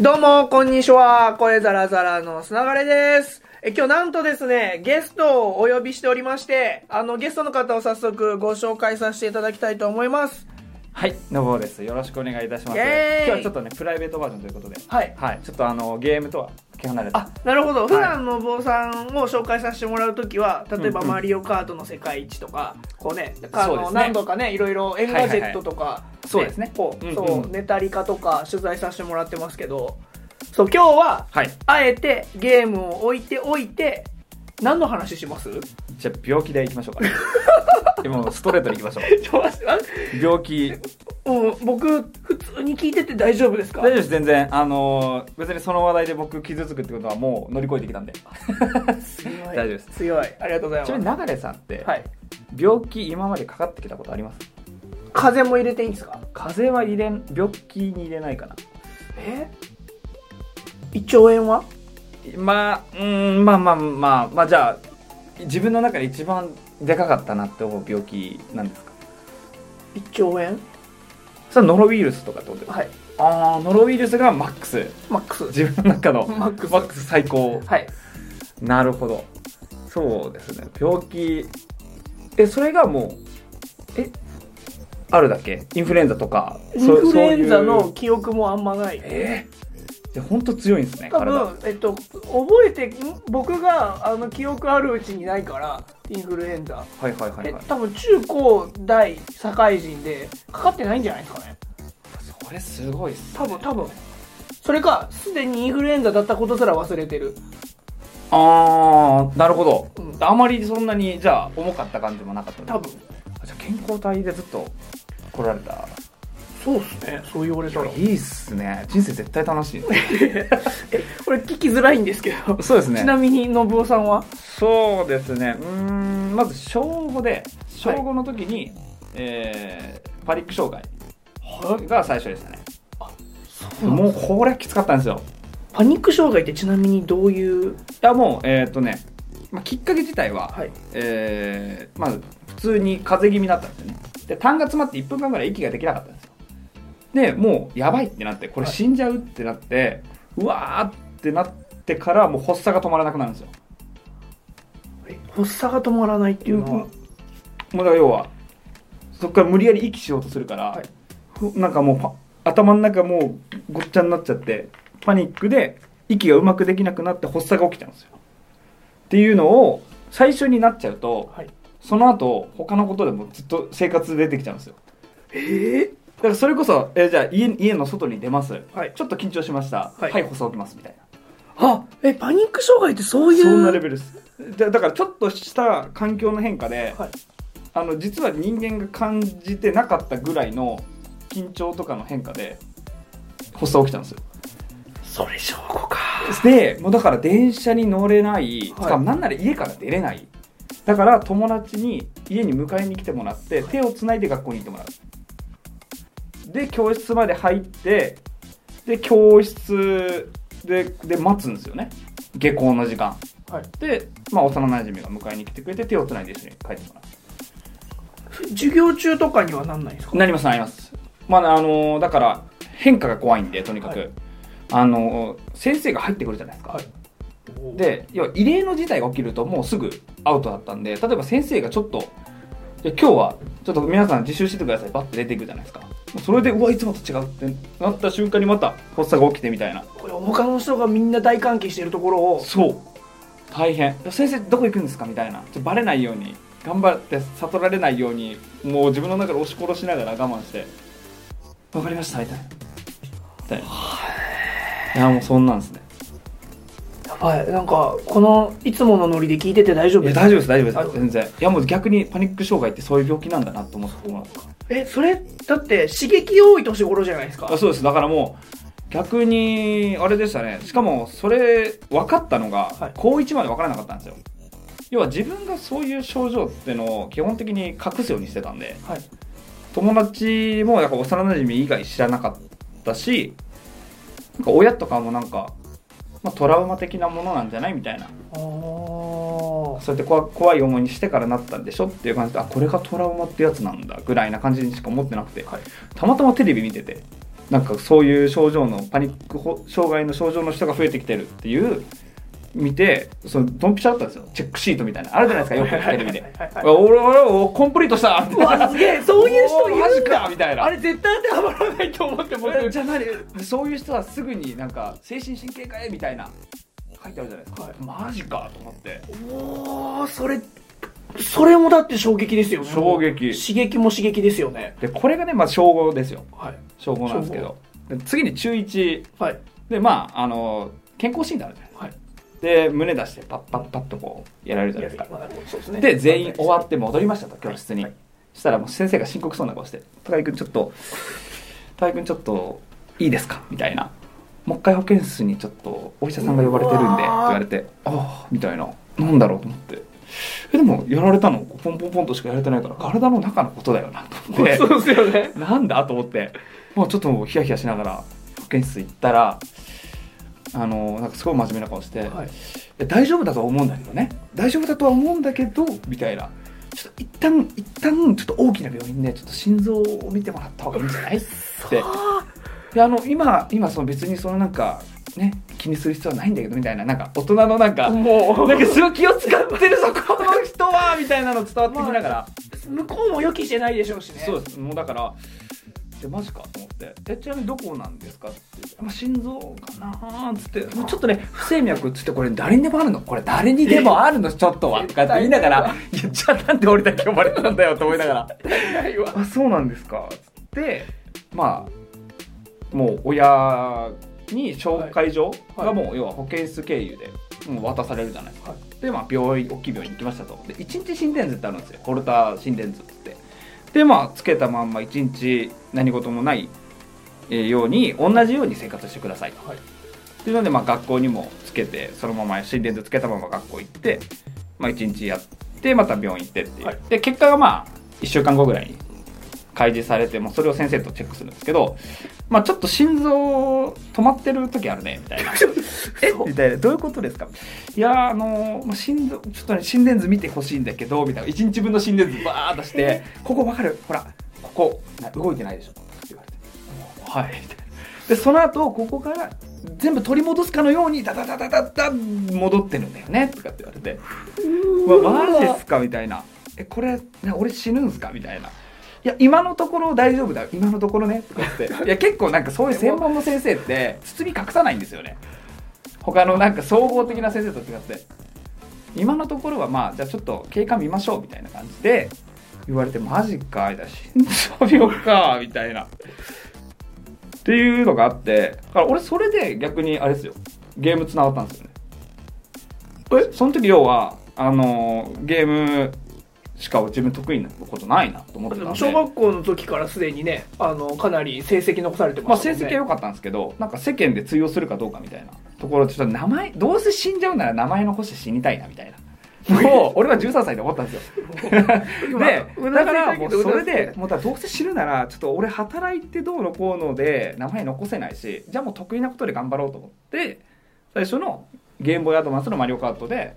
どうも、こんにちは。声ザラザラのすながれです。え、今日なんとですね、ゲストをお呼びしておりまして、あの、ゲストの方を早速ご紹介させていただきたいと思います。はい、 NOBUOです。よろしくお願いいたします。今日はちょっとね、プライベートバージョンということで、はい。はい、ちょっとあの、ゲームとは切り離れた。あ、なるほど。い普段 NOBUOさんを紹介させてもらうときは、例えばマリオカートの世界一とか、こうね、あの、何度かね、いろいろ Engadget とか、そうですねこう、そう、ネタリカとか取材させてもらってますけど、そう、今日は、はい。あえてゲームを置いておいて、何の話します？じゃあ、病気でいきましょうか。今もうストレートにいきましょう。病気。うん、僕、普通に聞いてて大丈夫ですか？大丈夫です、全然。あのー、別にその話題で僕傷つくってことはもう乗り越えてきたんで。大丈夫です強い。ありがとうございます。ちなみに流れさんって、はい。病気今までかかってきたことあります？風邪も入れていいんですか？風邪は入れん、病気に入れないかな。え？胃腸炎は？まあ、うーん、まあまあまあ、まあじゃあ、自分の中で一番でかかったなって思う病気なんですか？胃腸炎？それはノロウイルスとかってことですか？はい。ああノロウイルスがマックス。マックス。自分の中の マックス。マックス最高。はい。なるほど。そうですね。病気。えそれがもうえあるだけ？インフルエンザとか。インフルエンザの記憶もあんまない。えー、じゃあ本当強いんですね多体分、えっと、覚えて、ん僕が、あの、記憶あるうちにないから、インフルエンザ。はいはいはいはい、え多分、中高大社会人で、かかってないんじゃないですかね。それすごいっす、ね、多分、多分。それか、すでにインフルエンザだったことすら忘れてる。ああなるほど、うんあまりそんなにじゃあ重かった感じもなかった多分。じゃあ健康体でずっと来られたそうっすね。そう言われたら。いいっすね。人生絶対楽しい。え、これ聞きづらいんですけど。そうですね。ちなみに、信夫さんは？そうですね。うーんまず小5で小5の時に、えーパニック障害が最初でしたね。もうこれきつかったんですよ。パニック障害ってちなみにどういう？いやもうえっ、とね、まあ、きっかけ自体は、はい。えーまず普通に風邪気味だったんですよね。で痰が詰まって1分間ぐらい息ができなかったんでもうやばいってなってこれ死んじゃうってなって、うわーってなってからもう発作が止まらなくなるんですよ。え発作が止まらないっていうのは？もうだから要はそこから無理やり息しようとするから、はい。ふなんかもうパ頭の中もうごっちゃになっちゃってパニックで息がうまくできなくなって発作が起きちゃうんですよ。っていうのを最初になっちゃうとはい。その後他のことでもずっと生活で出てきちゃうんですよ。ええだからそれこそ、えーじゃあ家家の外に出ます、はい。ちょっと緊張しました。はい。はい、発作起きますみたいな。あ、え、パニック障害ってそういう？そんなレベルです。だだからちょっとした環境の変化で、はい。あの実は人間が感じてなかったぐらいの緊張とかの変化で発作起きたんですよ。それ証拠か。でもうだから電車に乗れない、はい。しかもなんなら家から出れない。だから友達に家に迎えに来てもらって手をつないで学校に行ってもらうで教室まで入ってで教室でで待つんですよね。下校の時間。はい。で、まあ、幼馴染が迎えに来てくれて手をつないで一緒に帰ってもらう。授業中とかにはなんないんですか？なりますなります。まああのだから変化が怖いんでとにかく、はい。あの先生が入ってくるじゃないですか、はい。で要は異例の事態が起きるともうすぐアウトだったんで例えば先生がちょっと今日はちょっと皆さん自習しててください。バッて出ていくじゃないですかそれでうわいつもと違うってなった瞬間にまた発作が起きてみたいな。これ他の人がみんな大歓喜してるところを、そう。大変。先生どこ行くんですか？みたいな。バレないように頑張って悟られないようにもう自分の中で押し殺しながら我慢して。分かりましたみたい。なみたいな。いやもうそんなんですね。やばい、なんか、この、いつものノリで聞いてて大丈夫？です大丈夫です大丈夫あです。全然。いやもう逆にパニック障害ってそういう病気なんだなと思ってもらったえ、それ、だって刺激多い年頃じゃないですかあ。そうですだからもう逆にあれでしたねしかもそれ分かったのがはい高1まで分からなかったんですよ要は自分がそういう症状っていうのを基本的に隠すようにしてたんではい。友達もやっぱ幼馴染以外知らなかったしなんか親とかもなんか、まあ、トラウマ的なものなんじゃないみたいな。そうやって怖怖い思いにしてからなったんでしょっていう感じであこれがトラウマってやつなんだぐらいな感じにしか思ってなくて。はい。たまたまテレビ見ててなんかそういう症状のパニックほ障害の症状の人が増えてきてるっていう見てそのドンピシャだったんですよ。チェックシートみたいな。あるじゃないですかよくテレビで。俺俺俺コンプリートした。うわすげえそういう人いるんだ。マジか。みたいなあれ絶対当てはまらないと思って僕。えじゃあ何？そういう人はすぐになんか精神神経科へみたいな。書いてあるじゃないですか、はい。マジかと思って。おーそれそれもだって衝撃ですよね。衝撃。刺激も刺激ですよね。でこれがねまあ小5ですよ。はい。小5なんですけど。で次に中1はい。でまああの健康診断あるじゃないですか。はいで胸出してパッパッパッとこうやられるじゃないですか。ですね。で全員終わって戻りましたと教室に、はい。そしたらもう先生が深刻そうな顔して「高井君ちょっと高井君ちょっといいですか?」みたいな「もう一回保健室にちょっとお医者さんが呼ばれてるんで」って言われて「ああ」みたいな。なんだろうと思って。えでもやられたの？ポンポンポンとしかやられてないから体の中のことだよなと思って。そうですよね。なんだと思って。もうちょっともうヒヤヒヤしながら保健室行ったらあのなんかすごい真面目な顔して、はい。え大丈夫だとは思うんだけどね。大丈夫だとは思うんだけどみたいな。ちょっと一旦一旦ちょっと大きな病院でちょっと心臓を見てもらった方がいいんじゃない？って。であの今今その別にそのなんかね気にする必要はないんだけどみたいな。なんか大人のなんかもう。なんかすごい気を使ってるぞこの人はみたいなの伝わってきながら、向こうも予期してないでしょうしね。そうです。もうだからえマジかと思って「えちなみにどこなんですか?」って「まあ、心臓かな」っつって「もうちょっとね不整脈」っつって「これ誰にでもあるの？これ誰にでもあるの？ちょっとは」とかって言いながら「いやじゃあなんで俺だけ呼ばれたんだよ」と思いながら。ないわ「あそうなんですか」つってまあもう親に紹介状がもう要は保健室経由でもう渡されるじゃないですか、でまあ病院大きい病院に行きましたと。で1日心電図ってあるんですよ。ホルター心電図ってでまあつけたまんま1日何事もないえーように同じように生活してください。と、はい。っていうのでまあ学校にもつけてそのまま心電図つけたまま学校行って、まあ、1日やってまた病院行ってっていう、はい。で結果がまあ1週間後ぐらいに開示されてもそれを先生とチェックするんですけど、まあ、ちょっと心臓止まってる時あるねみたいな。え？みたいな。どういうことですか？いやーあのーまあ心臓ちょっとね心電図見てほしいんだけどみたいな。1日分の心電図バーッとしてここわかる？ほらここな動いてないでしょ？って言われてはい。みたいなでその後ここから全部取り戻すかのようにダダダダダダ戻ってるんだよねとかって言われて。うわマジですか？みたいな。えこれね俺死ぬんすか？みたいないや今のところ大丈夫だよ。今のところね。とか言って。いや結構なんかそういう専門の先生って包み隠さないんですよね。他のなんか総合的な先生と違って。今のところはまあじゃあちょっと経過見ましょうみたいな感じで言われてマジかいな。心臓病かみたいな。っていうのがあって。だから俺それで逆にあれですよ。ゲームつながったんですよね。え？その時要はあのゲームしか自分得意なことないなと思ってたんで。小学校の時からすでにねあのかなり成績残されてまあ成ましたもんね、績は良かったんですけどなんか世間で通用するかどうかみたいなところでちょっと名前どうせ死んじゃうなら名前残して死にたいなみたいな。もう俺は13歳で思ったんですよ。でうだからもうそれでもうどうせ死ぬならちょっと俺働いてどうのこうので名前残せないしじゃあもう得意なことで頑張ろうと思って最初のゲームボーイアドバンスのマリオカートで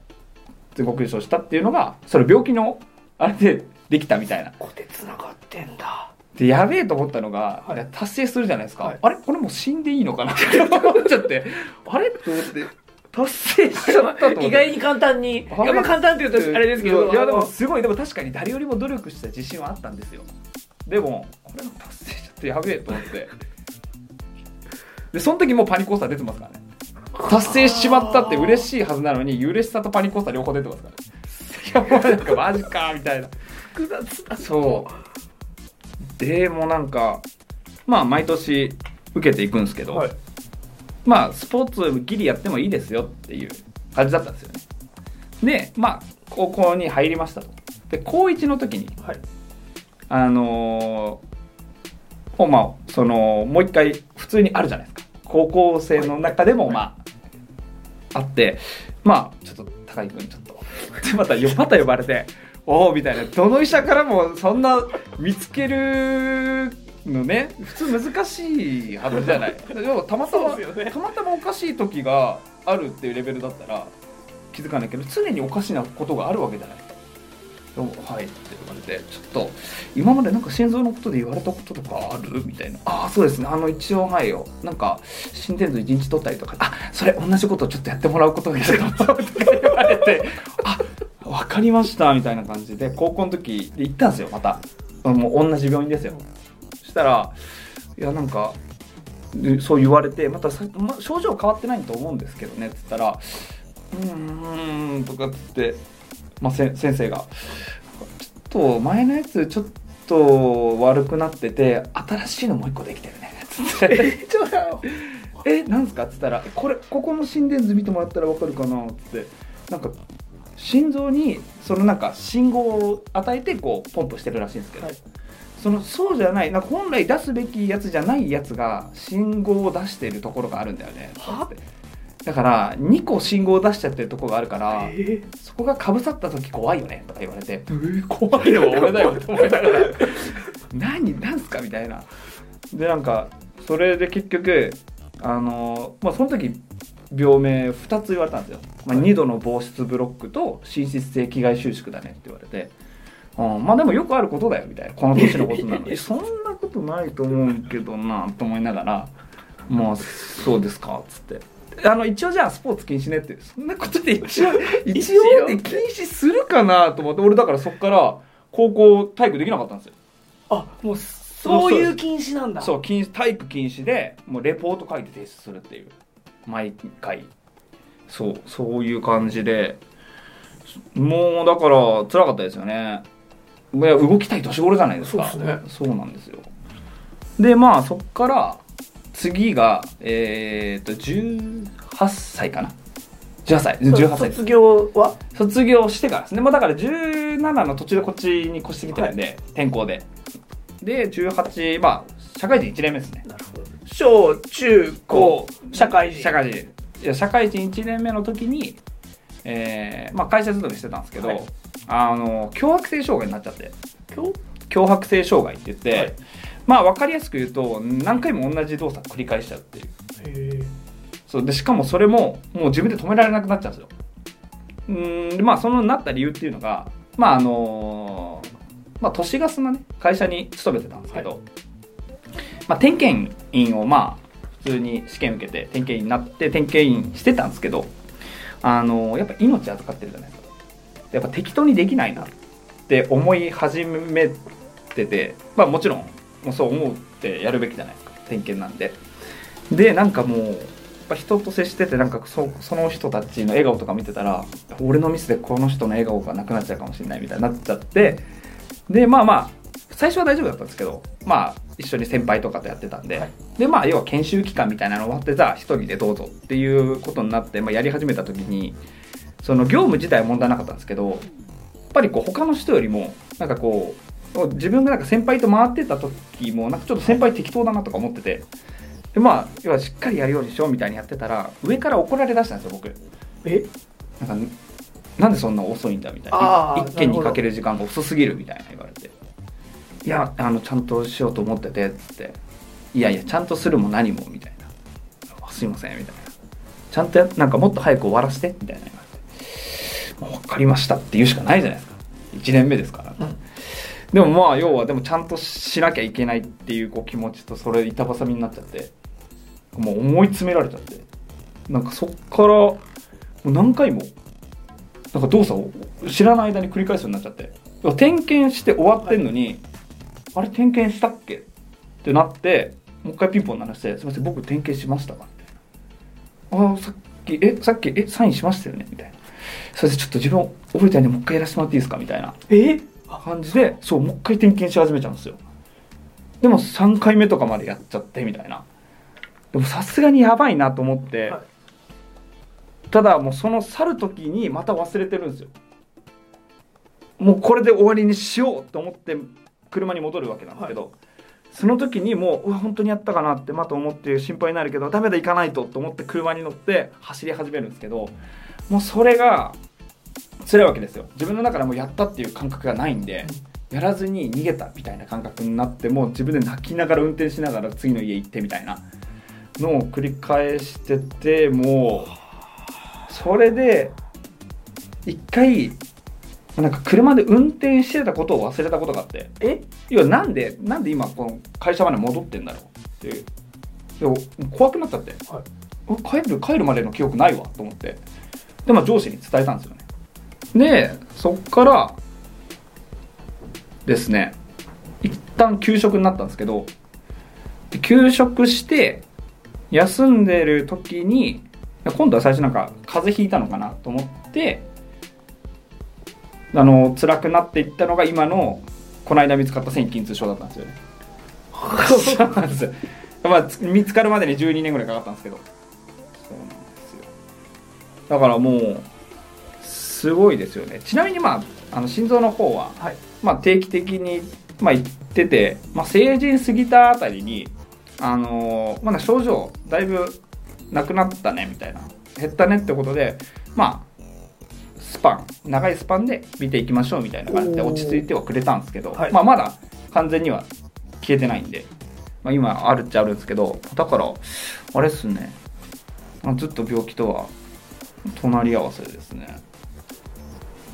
全国優勝したっていうのがそれ病気のあれでできたみたいな。ここで繋がってんだ。でやべえと思ったのが、はい。達成するじゃないですか、はい。あれ？これもう死んでいいのかなって思っちゃって。あれ？と思って。達成しちゃったと意外に簡単に。やまあ簡単って言うとあれですけどいやでもすごい。でも確かに誰よりも努力した自信はあったんですよ。でもこれも達成しちゃってやべえと思って。でその時もうパニック発作出てますからね。達成しちまったって嬉しいはずなのに嬉しさとパニック発作両方出てますからね。いやもうなんかマジかみたいな。複雑だそう。でもなんかまあ毎年受けていくんですけど、はい。まあスポーツギリやってもいいですよっていう感じだったんですよね。でまあ高校に入りましたと。で高1の時にはい。あのーまあそのもう一回普通にあるじゃないですか。高校生の中でもまああってまあちょっと高井君ちょっとで またよまた呼ばれておおみたいな。どの医者からもそんな見つけるのね普通難しいはずじゃない。でもたまたまね。たまたまおかしい時があるっていうレベルだったら気づかないけど常におかしなことがあるわけじゃない。ですか「はい」って言われて「ちょっと今までなんか心臓のことで言われたこととかある?」みたいな「ああそうですね。あの一応はいよなんか心電図1日取ったりとか。あそれ同じことちょっとやってもらうことにしたと思う」とか言われて「あ分かりました」みたいな感じで高校の時で行ったんですよまた。もう同じ病院ですよ。そしたらいやなんかでそう言われてまたさ、ま、症状変わってないと思うんですけどねっつったら「うーん」とかっつって、まあ、せ先生が「ちょっと前のやつちょっと悪くなってて新しいのもう一個できてるね」つって。えちょっと「えなんすか?」っつったら「これここの心電図見てもらったら分かるかな」っつって。なんか心臓にそのなんか信号を与えてこうポンプしてるらしいんですけど、はい。そのそうじゃないなんか本来出すべきやつじゃないやつが信号を出してるところがあるんだよね。だから2個信号を出しちゃってるところがあるから、えそこがかぶさった時怖いよねとか言われて。ー、怖いのは俺だよ。って思いながら何なんすかみたいな。でなんかそれで結局あのまあその時病名2つ言われたんですよ、まあ、2度の防湿ブロックと心室性気外収縮だねって言われて、うん、まあでもよくあることだよみたいな。この年のことなのに。そんなことないと思うけどなと思いながら。まあそうですかっつって。あの一応じゃあスポーツ禁止ねって。そんなことで一応 一応で禁止するかなと思って。俺だからそっから高校体育できなかったんですよ。あもうそういう禁止なんだ。そう禁止体育禁止でもうレポート書いて提出するっていう毎回。そうそういう感じで。もうだから辛かったですよね。いや動きたい年頃じゃないですか。そうですね。そうなんですよ。でまあそっから次がえっ、と18歳かな。18歳。18歳。卒業は？卒業してからですね。もうだから17の途中でこっちに越してきてるんで、転校で。で18まあ社会人1年目ですね。なるほど小中高社会人。社会人。いや社会人1年目の時に、えーまあ、会社勤めしてたんですけど、はい。あの強迫性障害になっちゃって。今日強迫性障害って言って、はい。まあ分かりやすく言うと何回も同じ動作繰り返しちゃうっていう。へえそうでしかもそれももう自分で止められなくなっちゃうんですよ。うーんでまあそのなった理由っていうのがまああのまあ都市ガスのね会社に勤めてたんですけど、まあ点検員をまあ普通に試験受けて点検員になって点検員してたんですけどあのやっぱ命預かってるじゃないですか。やっぱ適当にできないなって思い始めててまあもちろんもうそう思うってやるべきじゃないですか。点検なんで。でなんかもうやっぱ人と接しててなんかそその人たちの笑顔とか見てたら俺のミスでこの人の笑顔がなくなっちゃうかもしれないみたいになっちゃってでまあまあ最初は大丈夫だったんですけどまあ一緒に先輩とかとやってたんで、はい。でまあ要は研修期間みたいなの終わってじゃあ一人でどうぞっていうことになって、まあ、やり始めた時にその業務自体は問題なかったんですけどやっぱりこう他の人よりもなんかこう自分がなんか先輩と回ってた時もなんかちょっと先輩適当だなとか思っててでまあ要はしっかりやるようにしようみたいにやってたら上から怒られだしたんですよ僕。え？なんかなんでそんな遅いんだみたいあなー一件にかける時間が遅すぎるみたいな言われていやあのちゃんとしようと思っててっつって。いやいやちゃんとするも何もみたいな。あすいませんみたいな。ちゃんとやなんかもっと早く終わらせてみたいな。言わ分かりましたって言うしかないじゃないですか。1年目ですから、うん。でもまあ要はでもちゃんとしなきゃいけないっていうこう気持ちとそれ板挟みになっちゃってもう思い詰められちゃって。なんかそっからもう何回もなんか動作を知らない間に繰り返すようになっちゃって。点検して終わってんのに、あれ点検したっけ？ってなってもう一回ピンポン鳴らして「すいません僕点検しましたか?」みたいな「ああさっきえさっきえサインしましたよね」みたいな「それでちょっと自分覚えてないんでもう一回やらせてもらっていいですか?」みたいな。え？感じでそうもう一回点検し始めちゃうんですよ。でも3回目とかまでやっちゃってみたいな。でもさすがにやばいなと思って、はい。ただもうその去る時にまた忘れてるんですよ。もうこれで終わりにしようと思って車に戻るわけなんですけど、その時にもううわ本当にやったかなってまた思って心配になるけどダメだ行かないとと思って車に乗って走り始めるんですけどもうそれが辛いわけですよ。自分の中でもやったっていう感覚がないんで、やらずに逃げたみたいな感覚になってもう自分で泣きながら運転しながら次の家行ってみたいなのを繰り返しててもうそれで一回なんか車で運転してたことを忘れたことがあってえ？要はなんでなんで今この会社まで戻ってんだろう？ってでも怖くなっちゃって、はい。帰る帰るまでの記憶ないわと思って。でまあ上司に伝えたんですよね。でそっからですね一旦休職になったんですけどで休職して休んでる時に今度は最初なんか風邪ひいたのかなと思ってあの辛くなっていったのが今のこの間見つかった線筋痛症だったんですよね。そうなんですよ。まあ見つかるまでに12年ぐらいかかったんですけど。そうなんですよ。だからもうすごいですよね。ちなみにまああの心臓の方は、はい。まあ、定期的に、まあ、行ってて、まあ、成人過ぎたあたりにあのーまだ症状だいぶなくなったねみたいな。減ったねってことでまあスパン長いスパンで見ていきましょうみたいな感じで落ち着いてはくれたんですけど、はい。まあ、まだ完全には消えてないんで、まあ、今あるっちゃあるんですけどだからあれっすね。まあずっと病気とは隣り合わせですね。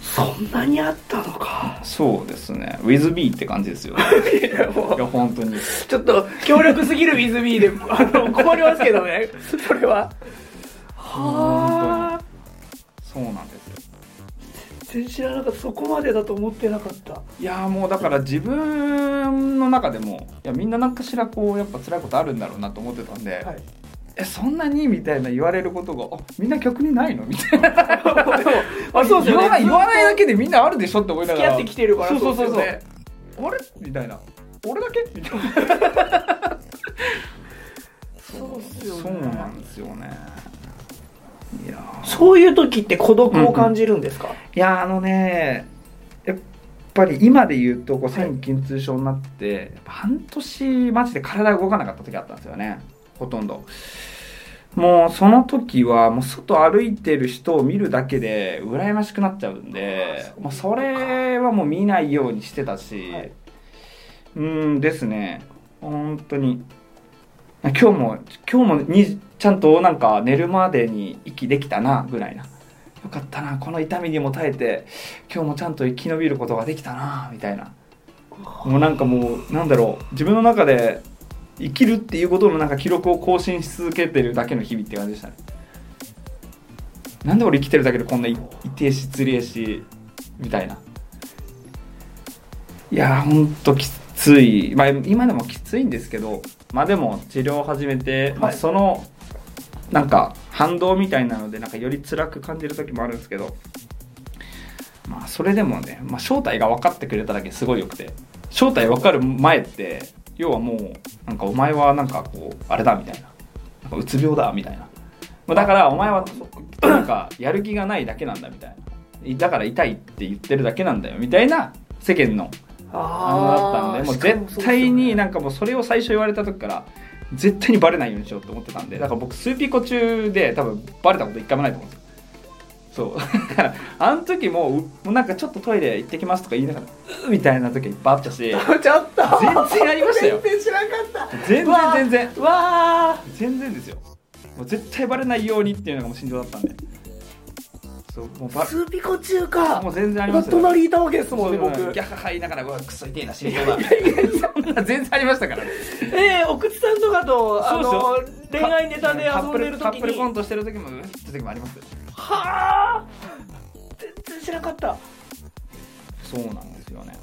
そんなにあったのか。そうですね。WithB って感じですよね。いやもいや本当に。ちょっと強力すぎる WithB であの困りますけどね。それは。はあ全然知らなかった。そこまでだと思ってなかった。いやーもうだから自分の中でもいやみんな何かしらこうやっぱ辛いことあるんだろうなと思ってたんで、はい。えそんなにみたいな言われることがあみんな逆にないの？みたいな。あそうですよね。言わない言わないだけでみんなあるでしょって思いながら。付き合ってきてるからそうそうそう。そうねあれ？みたいな。俺だけ？みたいな。そうっすよね。そうなんですよねそういう時って孤独を感じるんですか、いやあのねやっぱり今で言うとこう線筋痛症になって、やっぱ半年マジで体が動かなかった時あったんですよね。ほとんど。もうその時はもう外歩いてる人を見るだけで羨ましくなっちゃうんでもうそれはもう見ないようにしてたし、はい。うんですね。本当に今日も今日もにちゃんとなんか寝るまでに息できたなぐらいな。よかったなこの痛みにも耐えて今日もちゃんと生き延びることができたなみたいな。もうなんかもうなんだろう自分の中で生きるっていうことのなんか記録を更新し続けてるだけの日々って感じでしたね。なんで俺生きてるだけでこんな痛えしつれえしみたいな。いやーほんときつい。まあ今でもきついんですけどまあでも治療を始めて、まあ、はいそのなんか反動みたいなのでなんかより辛く感じる時もあるんですけどまあそれでもね、まあ、正体が分かってくれただけすごいよくて正体分かる前って要はもうなんかお前はなんかこうあれだみたいななんかうつ病だみたいな。まあだからお前は なんかやる気がないだけなんだみたいな。だから痛いって言ってるだけなんだよみたいな世間のあのだったんでもう絶対になんかもうそれを最初言われた時から絶対にバレないようにしようと思ってたんでだから僕スーピコ中で多分バレたこと一回もないと思うんですよ。そう。だからあの時もうもうなんかちょっとトイレ行ってきますとか言いながらうーみたいな時いっぱいあったしちょっと。全然ありましたよ。全然知らんかった。全然全然。うわ全然ですよ。もう絶対バレないようにっていうのがもう心情だったんでそうもうーバスーピコ中か。もう全然ありますよ。隣いたわけですもんね僕。ギャハハ言いながらうわクソ痛いな死にそうだそんな全然ありましたから。ねええ奥津さんとかとあの恋愛ネタで遊んでるカップルカップル時にコントしてる時もうって時もありますはあ。全然知らなかった。そうなんですよね。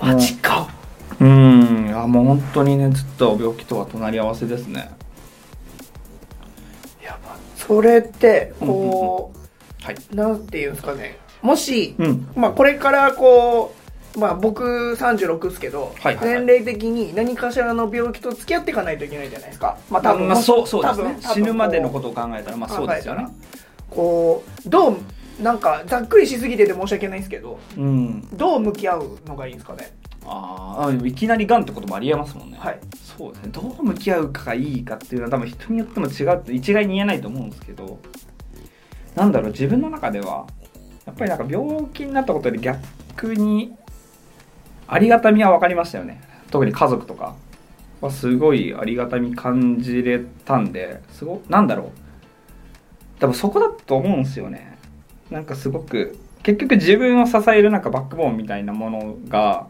マジか。うん。いやもう本当にねずっと病気とは隣り合わせですねそれってこはい、うなんていうんですかね。もしうん、まあこれからこうまあ僕36ですけど、はいはいはい。年齢的に何かしらの病気と付き合っていかないといけないじゃないですか。まあ多分、まあ、そうそうですね。死ぬまでのことを考えたらまあそうですよね。こうどうなんかざっくりしすぎてて申し訳ないんですけどうん。どう向き合うのがいいんですかねあーあいきなりがんってこともありえますもんね。はい。そうですね。どう向き合うかがいいかっていうのは多分人によっても違うって一概に言えないと思うんですけどなんだろう自分の中ではやっぱりなんか病気になったことで逆にありがたみは分かりましたよね。特に家族とか。はすごいありがたみ感じれたんですごなんだろう。多分そこだと思うんですよね。なんかすごく結局自分を支えるなんかバックボーンみたいなものが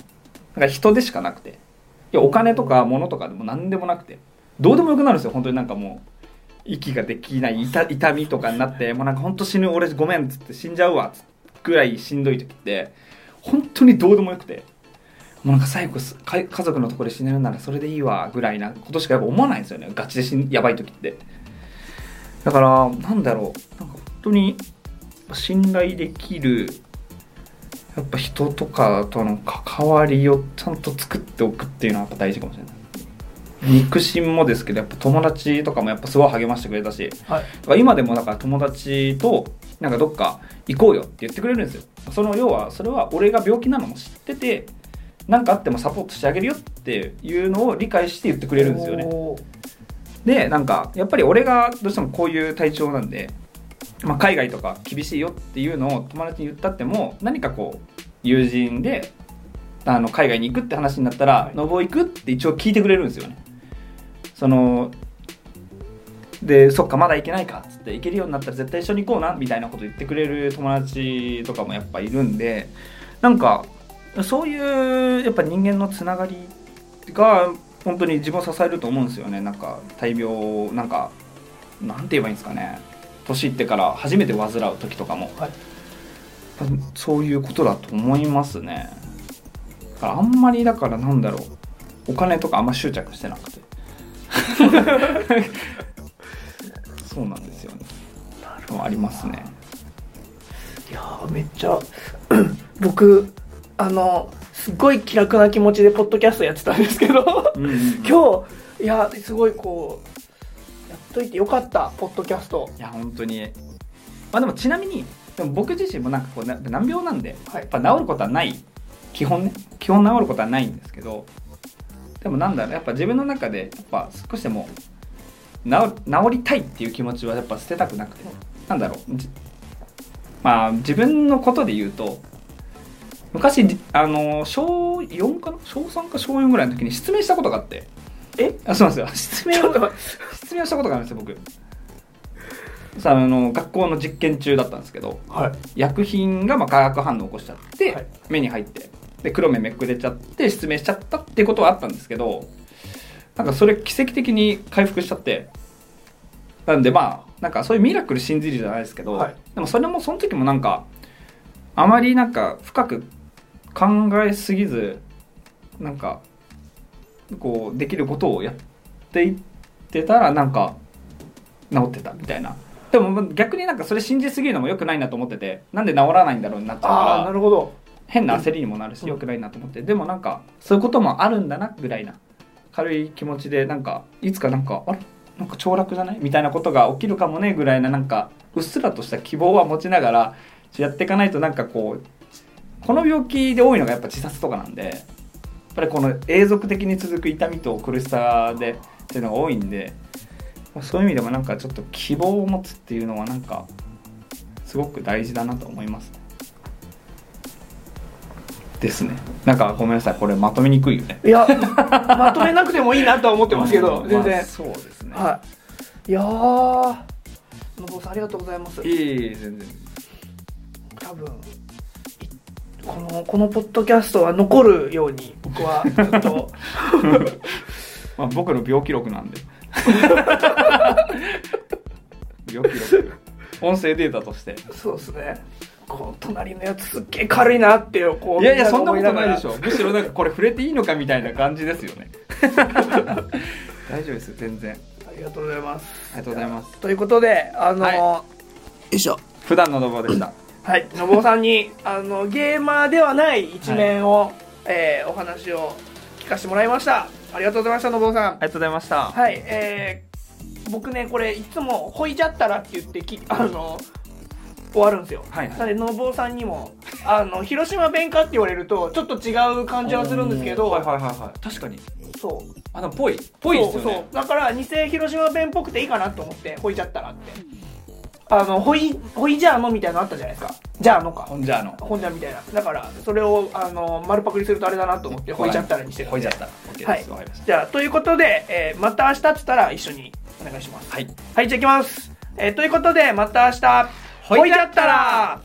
なんか人でしかなくて。いやお金とか物とかでも何でもなくて。どうでもよくなるんですよ。本当になんかもう息ができない痛痛みとかになってもうなんか本当死ぬ俺ごめんっつって死んじゃうわっつってぐらいしんどい時って本当にどうでもよくて。もうなんか最後か家族のところで死ねるならそれでいいわぐらいなことしかやっぱ思わないんですよね。ガチで死んやばい時って。だからなんだろう。なんか本当に信頼できるやっぱ人とかとの関わりをちゃんと作っておくっていうのはやっぱ大事かもしれない。肉親もですけどやっぱ友達とかもやっぱすごい励ましてくれたしはい。今でもだから友達となんかどっか行こうよって言ってくれるんですよ。その要はそれは俺が病気なのも知ってて何かあってもサポートしてあげるよっていうのを理解して言ってくれるんですよね。でなんかやっぱり俺がどうしてもこういう体調なんで、まあ、海外とか厳しいよっていうのを友達に言ったっても何かこう友人であの海外に行くって話になったら「のぼ行く?」って一応聞いてくれるんですよね。そのでそっかまだ行けないかっつって行けるようになったら絶対一緒に行こうなみたいなこと言ってくれる友達とかもやっぱいるんでなんかそういうやっぱ人間のつながりが本当に自分を支えると思うんですよね。なんか大病なんかなんて言えばいいんですかね。年いってから初めて患う時とかも、はい。そういうことだと思いますね。だからあんまりだからなんだろう。お金とかあんま執着してなくて。そうなんですよね。ありますね。いやーめっちゃ 僕あのすごい気楽な気持ちでポッドキャストやってたんですけど。うんうんうん。今日いやすごいこうやっといてよかったポッドキャスト。いや本当に。まあでもちなみにでも僕自身もなんかこうな難病なんではい。やっぱ治ることはない。基本ね。基本治ることはないんですけどでもなんだろうやっぱ自分の中でやっぱ少しでも治治りたいっていう気持ちはやっぱ捨てたくなくて。なんだろう。じまあ自分のことで言うと昔りあの小4かな？小3か小4ぐらいの時に失明したことがあってえ？あそうなんですよ。失明を？失明をしたことがあるんですよ僕。さあの学校の実験中だったんですけどはい。薬品がまあ化学反応を起こしちゃって、はい。目に入ってで黒目めくれちゃって失明しちゃったっていうことはあったんですけどなんかそれ奇跡的に回復しちゃってなんでまあなんかそういうミラクル信じるじゃないですけど、はい。でもそれもその時もなんかあまりなんか深く考えすぎずなんかこうできることをやっていってたらなんか治ってたみたいな。でも逆になんかそれ信じすぎるのも良くないなと思っててなんで治らないんだろうになっちゃうああからなるほど。変な焦りにもなるし良くないなと思って。でもなんかそういうこともあるんだなぐらいな軽い気持ちでなんかいつかなんかあれ？なんか凋落じゃない？みたいなことが起きるかもねぐらいななんかうっすらとした希望は持ちながらやっていかないとなんかこうこの病気で多いのがやっぱ自殺とかなんでぱりこの永続的に続く痛みと苦しさでっていうのが多いんでそういう意味でもなんかちょっと希望を持つっていうのはなんかすごく大事だなと思いますですね。なんかごめんなさい。これまとめにくいよね。いやまとめなくてもいいなとは思ってますけど 全然まあそうですね。はい。いやーのぼうさんありがとうございます。いえいえ全然。多分いこのこのポッドキャストは残るように僕はずっと。まあ、僕の病気録なんで。病気録。音声データとして。そうですね。この隣のやつすっげえ軽いなってこういやいやそんなことないでしょ。ょむしろなんかこれ触れていいのかみたいな感じですよね。大丈夫です全然。ありがとうございます。ありがとうございます。ということであの、はい。よいしょ。普段のノボでした。はい。のぼうさんにあのゲーマーではない一面を、えーお話を聞かせてもらいました。ありがとうございましたのぼうさん。ありがとうございました。はいえー、僕ねこれいつも「ほいじゃったら」って言ってきあの終わるんですよ。はいはい。なのでのぼうさんにもあの広島弁かって言われるとちょっと違う感じはするんですけど、はいはいはいはい。確かに。そう。あでもぽいぽいですよそうねそう。だから偽広島弁っぽくていいかなと思ってほいじゃったらってあのほいほいじゃあのみたいなのあったじゃないですか。じゃあのか。ほんじゃあの。ほんじゃみたいな。だからそれをあの丸パクリするとあれだなと思ってほいじゃったらにしてるんで。ほいじゃったら。OK です、ははい。い、わかりました。じゃあということで、えーまた明日っつったら一緒にお願いします。はい。はいじゃあいきます、えーということでまた明日。ほいじゃったら